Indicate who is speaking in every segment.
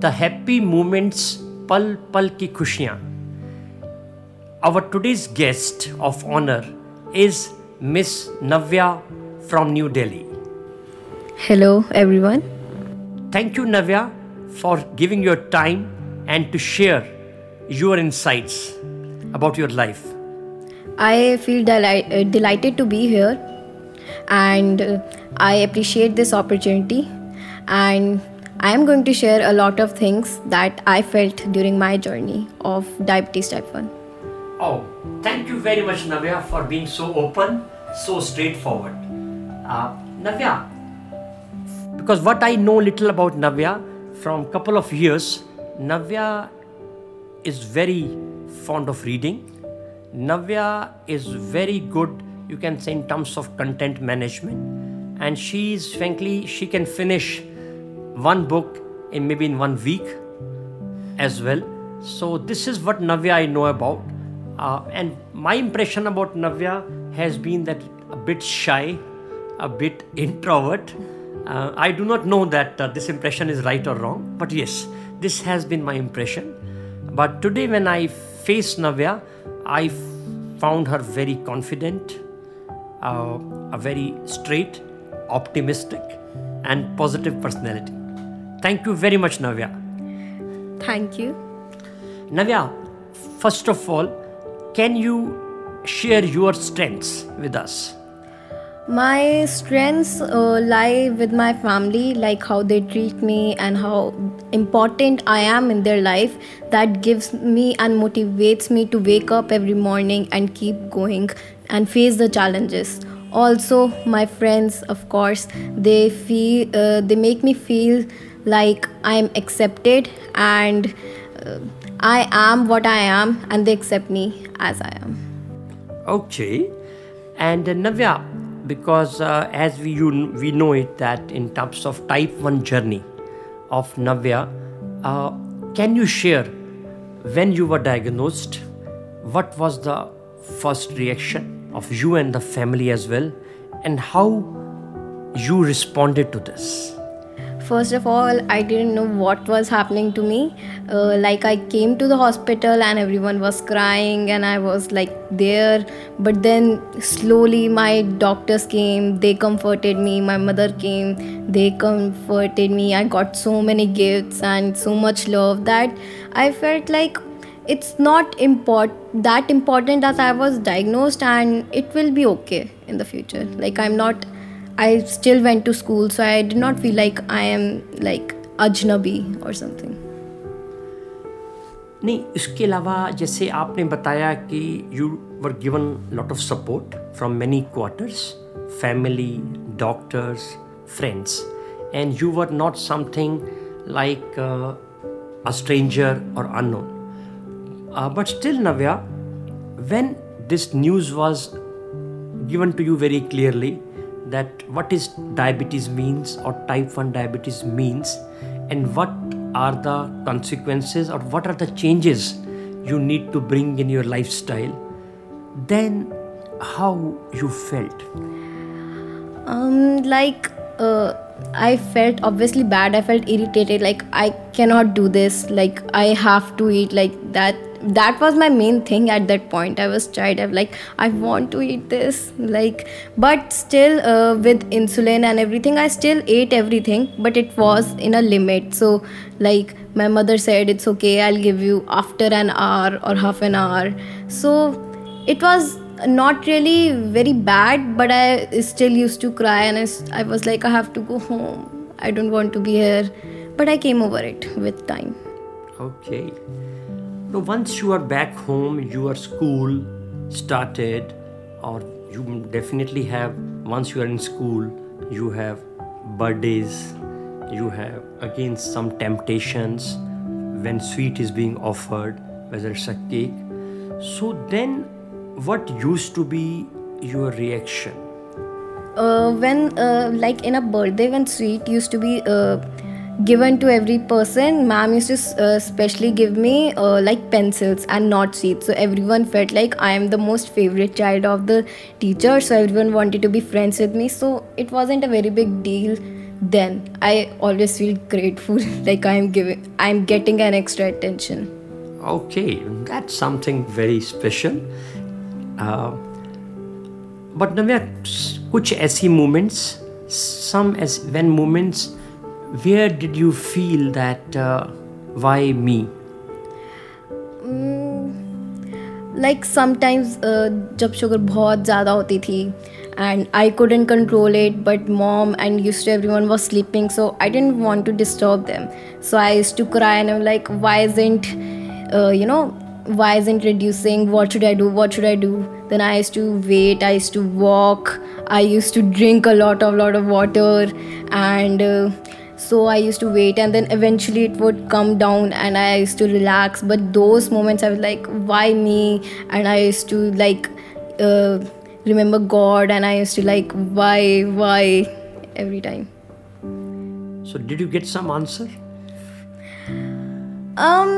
Speaker 1: the happy moments, pal pal ki khushiyan. Our today's guest of honor is Miss Navya from New Delhi.
Speaker 2: Hello, everyone.
Speaker 1: Thank you, Navya, for giving your time and to share your insights about your life.
Speaker 2: I feel uh, delighted to be here and uh, I appreciate this opportunity and I am going to share a lot of things that I felt during my journey of diabetes type 1.
Speaker 1: Oh, thank you very much, Navya, for being so open, so straightforward. Uh, Navya, because what I know little about Navya from couple of years, Navya is very fond of reading. Navya is very good, you can say, in terms of content management, and she is frankly she can finish one book in maybe in one week as well. So this is what Navya I know about. Uh, and my impression about Navya has been that a bit shy, a bit introvert. Uh, I do not know that uh, this impression is right or wrong, but yes, this has been my impression. But today, when I faced Navya, I found her very confident, uh, a very straight, optimistic, and positive personality. Thank you very much, Navya.
Speaker 2: Thank you.
Speaker 1: Navya, first of all, can you share your strengths with us?
Speaker 2: My strengths uh, lie with my family, like how they treat me and how important I am in their life. That gives me and motivates me to wake up every morning and keep going and face the challenges. Also, my friends, of course, they feel uh, they make me feel like I'm accepted and uh, I am what I am, and they accept me as I am.
Speaker 1: Okay. And uh, Navya, because uh, as we, you, we know it that in terms of type 1 journey of Navya, uh, can you share when you were diagnosed, what was the first reaction of you and the family as well, and how you responded to this?
Speaker 2: First of all, I didn't know what was happening to me. Uh, like, I came to the hospital and everyone was crying, and I was like there. But then, slowly, my doctors came, they comforted me. My mother came, they comforted me. I got so many gifts and so much love that I felt like it's not import that important as I was diagnosed, and it will be okay in the future. Like, I'm not I still went to school, so I did not feel like I am like ajnabi or something.
Speaker 1: नहीं इसके अलावा जैसे आपने बताया कि you were given lot of support from many quarters family doctors friends and you were not something like a stranger और unknown but still Navya when this news was given to you very clearly that what is diabetes means or type 1 diabetes means and what are the consequences or what are the changes you need to bring in your lifestyle then how you felt
Speaker 2: Um, like uh, I felt obviously bad. I felt irritated. Like I cannot do this. Like I have to eat like that. That was my main thing at that point. I was tired. I'm like I want to eat this. Like, but still uh, with insulin and everything, I still ate everything. But it was in a limit. So like my mother said, it's okay. I'll give you after an hour or half an hour. So it was not really very bad but i still used to cry and I, I was like i have to go home i don't want to be here but i came over it with time
Speaker 1: Okay. Now, once you are back home, your school started, or you definitely have, once you are in school, you have birthdays, you have again some temptations when sweet is being offered, whether it's a cake. So, then what used to be your reaction?
Speaker 2: uh, when uh, like in a birthday when sweet used to be uh, given to every person ma'am used to uh, specially give me uh, like pencils and not sweets so everyone felt like i am the most favorite child of the teacher so everyone wanted to be friends with me so it wasn't a very big deal then I always feel grateful like I'm giving I'm getting an extra attention.
Speaker 1: Okay, that's something very special. Uh, but Navya, कुछ ऐसी moments, some as when moments, where did you feel that uh, why me?
Speaker 2: Like sometimes जब शुगर बहुत ज़्यादा होती थी and I couldn't control it. But mom and used to everyone was sleeping, so I didn't want to disturb them. So I used to cry, and I'm like, why isn't, uh, you know, why isn't reducing? What should I do? What should I do? Then I used to wait. I used to walk. I used to drink a lot of lot of water, and. Uh, so i used to wait and then eventually it would come down and i used to relax. But those moments i was like why me? And i used to like uh, remember god and i used to like why why? Every time.
Speaker 1: So did you get some answer
Speaker 2: um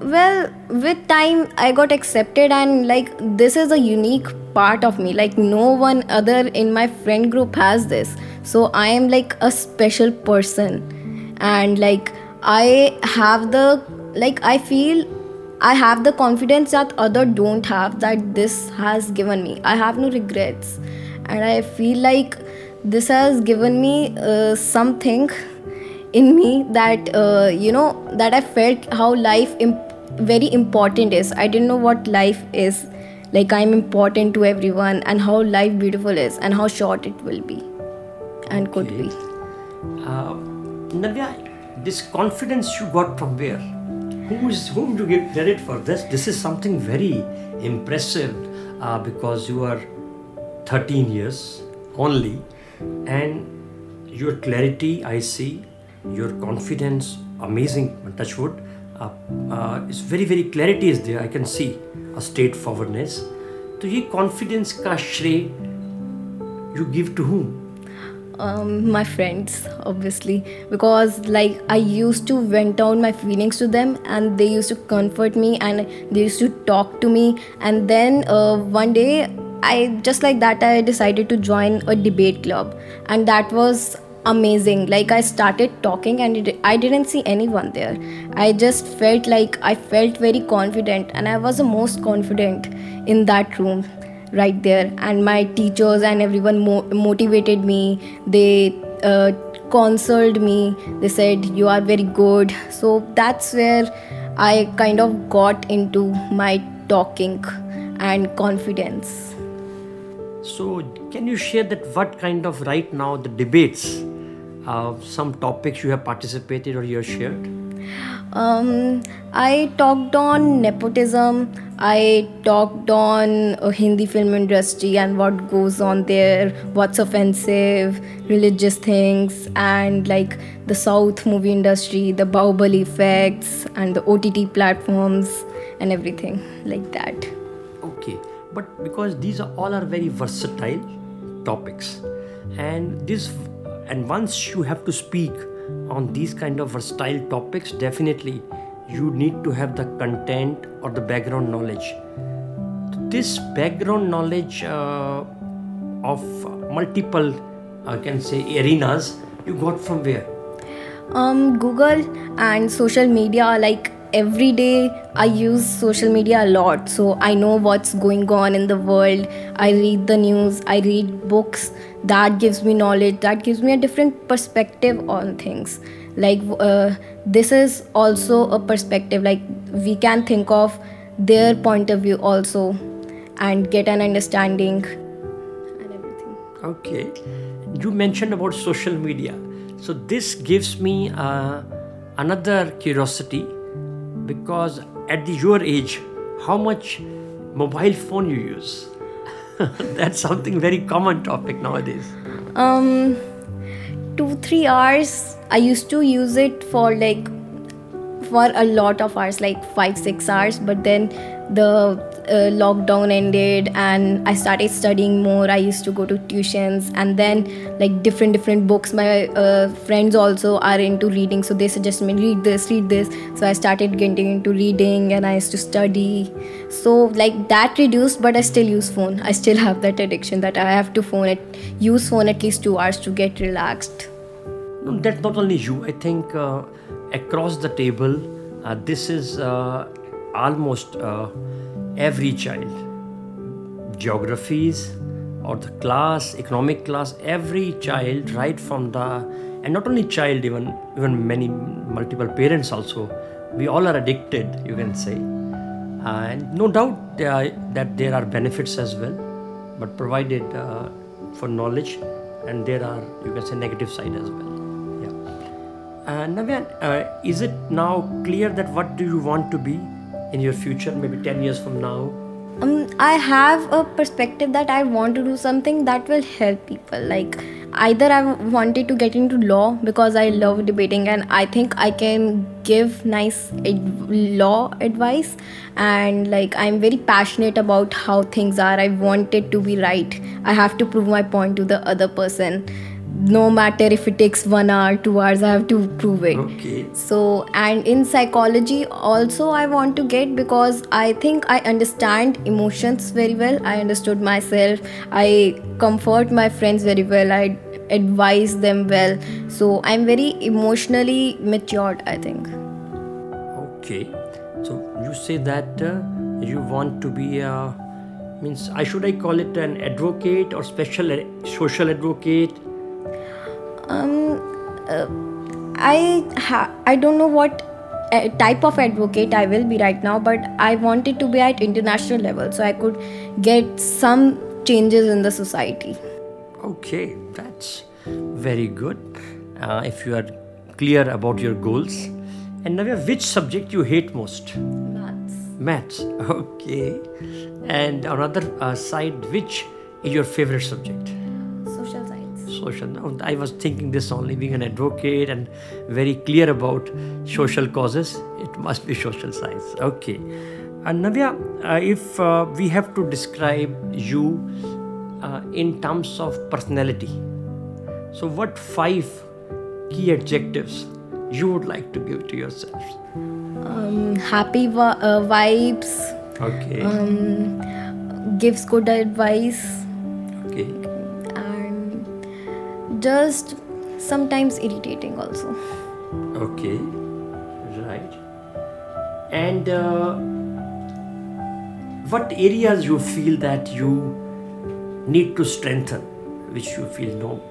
Speaker 2: well with time i got accepted and like this is a unique part of me. Like no one other in my friend group has this. So i am like a special person. And like i have the like i feel i have the confidence that other don't have that this has given me. I have no regrets. And i feel like this has given me uh, something in me that uh, you know that i felt how life imp- very important is. I didn't know what life is. Like i'm important to everyone and how life beautiful is and how short it will be and could
Speaker 1: Okay.
Speaker 2: be.
Speaker 1: Uh, Navya, this confidence you got from where? Who is whom to give credit for this? This is something very impressive uh, because you are 13 years only and your clarity i see your confidence amazing touchwood uh, uh, is very very clarity is there i can see a straightforwardness तो ये confidence का श्रेय you give to whom
Speaker 2: um, my friends obviously because like i used to vent out my feelings to them and they used to comfort me and they used to talk to me and then uh, one day i just like that i decided to join a debate club and that was amazing. Like i started talking and it, i didn't see anyone there. I just felt like i felt very confident and i was the most confident in that room right there. And my teachers and everyone mo- motivated me. They uh, consoled me. They said you are very good. So that's where i kind of got into my talking and confidence
Speaker 1: So, can you share that what kind of right now the debates, uh, some topics you have participated or you have shared?
Speaker 2: um, i talked on nepotism i talked on uh, hindi film industry and what goes on there what's offensive religious things and like the south movie industry the Bahubali effects and the ott platforms and everything like that
Speaker 1: but because these are all are very versatile topics, and this and once you have to speak on these kind of versatile topics, definitely you need to have the content or the background knowledge. This background knowledge uh, of multiple, I can say, arenas you got from where?
Speaker 2: um google and social media are like every day i use social media a lot. So i know what's going on in the world. I read the news. I read books. That gives me knowledge. That gives me a different perspective on things. Like uh, this is also a perspective. Like we can think of their point of view also and get an understanding and everything.
Speaker 1: Okay. You mentioned about social media. So this gives me uh, another curiosity because at the, your age, how much mobile phone you use? That's something very common topic nowadays.
Speaker 2: um two three hours i used to use it for like for a lot of hours like five six hours but then the uh, lockdown ended and i started studying more. I used to go to tuitions and then like different different books. My uh, friends also are into reading so they suggest me read this read this. So i started getting into reading and i used to study. So like that reduced but i still use phone. I still have that addiction that i have to phone it use phone at least two hours to get relaxed.
Speaker 1: That's not only you. I think uh, across the table, uh, this is uh, almost uh, every child. Geographies or the class, economic class, every child, right from the, and not only child, even even many multiple parents also. We all are addicted, you can say, and no doubt uh, that there are benefits as well, but provided uh, for knowledge, and there are you can say negative side as well. Yeah. Uh, Navyan, uh, is it now clear that what do you want to be in your future, maybe 10 years from now?
Speaker 2: um, I have a perspective that I want to do something that will help people. Like, either I wanted to get into law because I love debating and I think I can give nice ad- law advice. And, like, I'm very passionate about how things are. I want it to be right. I have to prove my point to the other person. No matter if it takes one hour, two hours, I have to prove it.
Speaker 1: Okay.
Speaker 2: so and in psychology also i want to get because i think i understand emotions very well. I understood myself. I comfort my friends very well. I advise them well. So i'm very emotionally matured i think.
Speaker 1: Okay, so you say that uh, you want to be a means I should I call it an advocate or special social advocate?
Speaker 2: Um uh, i ha- i don't know what uh, type of advocate i will be right now but i wanted to be at international level so i could get some changes in the society
Speaker 1: Okay, that's very good. Uh, if you are clear about your goals, and Navya, which subject you hate most?
Speaker 2: maths
Speaker 1: Maths. Okay, and another uh, side, which is your favorite subject?
Speaker 2: Social science
Speaker 1: i was thinking this only being an advocate and very clear about social causes. It must be social science. Okay. And navya uh, if uh, we have to describe you uh, in terms of personality so what five key adjectives you would like to give to yourself?
Speaker 2: Um, happy vi- uh, vibes.
Speaker 1: Okay.
Speaker 2: Um, gives good advice.
Speaker 1: Okay.
Speaker 2: and just sometimes irritating also
Speaker 1: Okay, right. And uh, what areas you feel that you need to strengthen, which you feel no,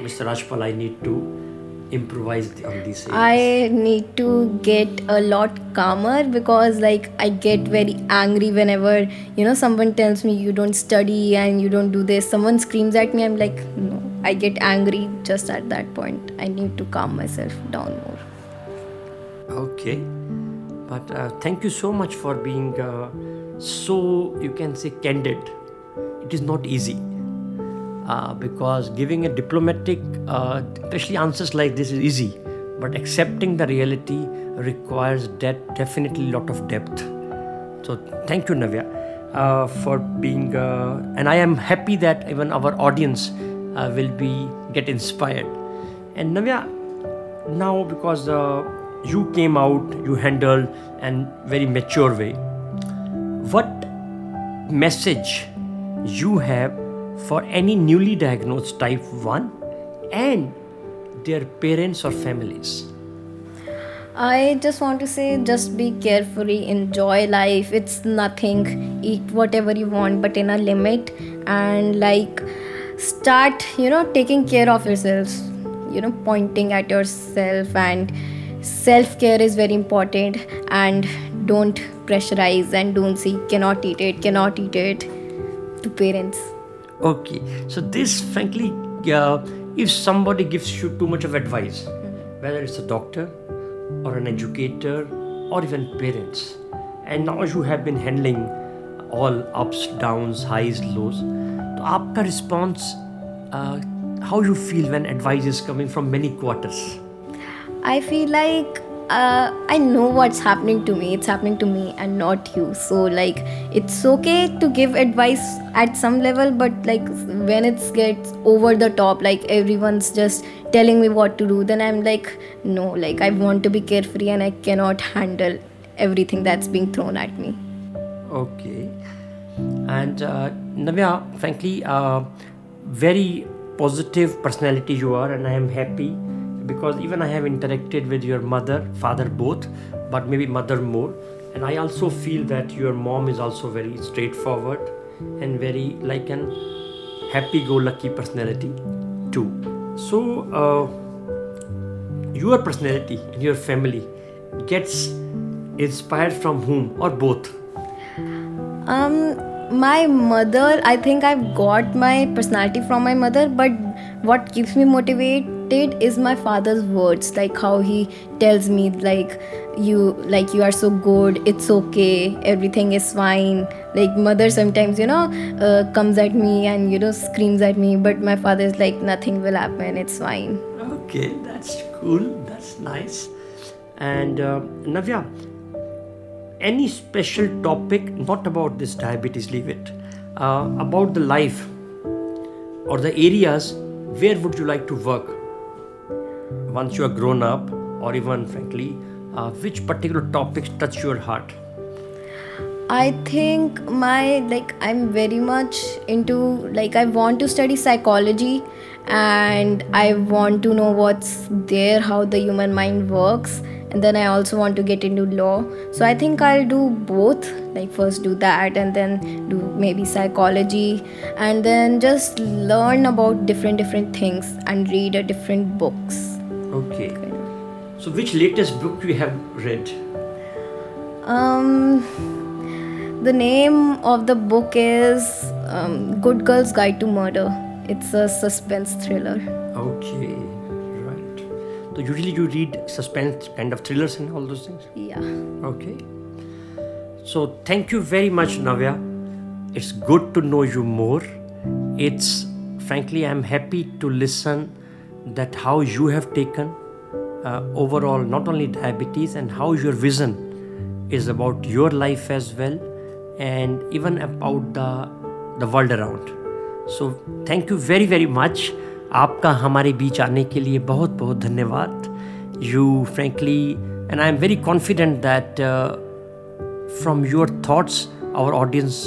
Speaker 1: Mr. Rajpal, I need to improvise on these areas.
Speaker 2: i need to get a lot calmer because like i get very angry whenever you know someone tells me you don't study and you don't do this. Someone screams at me i'm like no. I get angry just at that point. I need to calm myself down more.
Speaker 1: Okay, but uh, thank you so much for being uh, so, you can say, candid. It is not easy uh, because giving a diplomatic, uh, especially answers like this, is easy, but accepting the reality requires de- definitely a lot of depth. So, thank you, Navya, uh, for being, uh, and I am happy that even our audience uh, will be get inspired. And Navya, now because you came out you handled and very mature way what message you have for any newly diagnosed type 1 and their parents or families
Speaker 2: I just want to say just be carefully, enjoy life. It's nothing. Eat whatever you want, but in a limit. And like start, you know, taking care of yourselves. You know, pointing at yourself and self care is very important. And don't pressurize and don't say cannot eat it, cannot eat it to parents.
Speaker 1: Okay, so this frankly, uh, if somebody gives you too much of advice, mm-hmm. whether it's a doctor or an educator or even parents, and now you have been handling all ups, downs, highs, lows, so after response, uh, how you feel when advice is coming from many quarters?
Speaker 2: I feel like uh, I know what's happening to me. It's happening to me and not you. So like it's okay to give advice at some level, but like when it gets over the top, like everyone's just telling me what to do, then I'm like, no, like I want to be carefree and I cannot handle everything that's being thrown at me.
Speaker 1: Okay. And uh, Navya, frankly, uh, very positive personality you are, and I am happy because even I have interacted with your mother, father both, but maybe mother more. And I also feel that your mom is also very straightforward and very like an happy-go-lucky personality too. So uh, your personality and your family gets inspired from whom or both?
Speaker 2: Um, my mother, I think I've got my personality from my mother, but what keeps me motivated is my father's words, like how he tells me, like you, like you are so good, it's okay, everything is fine. Like mother sometimes, you know, uh, comes at me and you know screams at me, but my father is like nothing will happen, it's fine.
Speaker 1: Okay, that's cool. That's nice. And uh, Navya, any special topic, not about this diabetes, leave it, uh, about the life or the areas where would you like to work once you are grown up, or even frankly, uh, which particular topics touch your heart?
Speaker 2: I think my like I'm very much into like I want to study psychology and I want to know what's there how the human mind works and then I also want to get into law. So I think I'll do both. Like first do that and then do maybe psychology and then just learn about different different things and read a different books.
Speaker 1: Okay. So, which latest book you have read?
Speaker 2: Um the name of the book is um, Good Girl's Guide to Murder. It's a suspense thriller.
Speaker 1: Okay, right. So usually you read suspense kind of thrillers and all those things.
Speaker 2: Yeah.
Speaker 1: Okay. So thank you very much, Navya. It's good to know you more. It's frankly, I'm happy to listen that how you have taken uh, overall not only diabetes and how your vision is about your life as well, and even about the the world around. So thank you very very much. आपका हमारे बीच आने के लिए बहुत बहुत धन्यवाद you frankly and I am very confident that from your thoughts our audience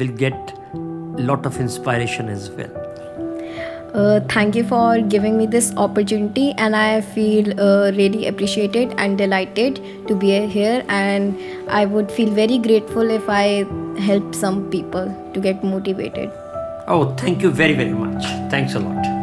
Speaker 1: will get lot of inspiration as well
Speaker 2: Uh, thank you for giving me this opportunity, and I feel uh, really appreciated and delighted to be here. And I would feel very grateful if I help some people to get motivated.
Speaker 1: oh thank you very very much thanks a lot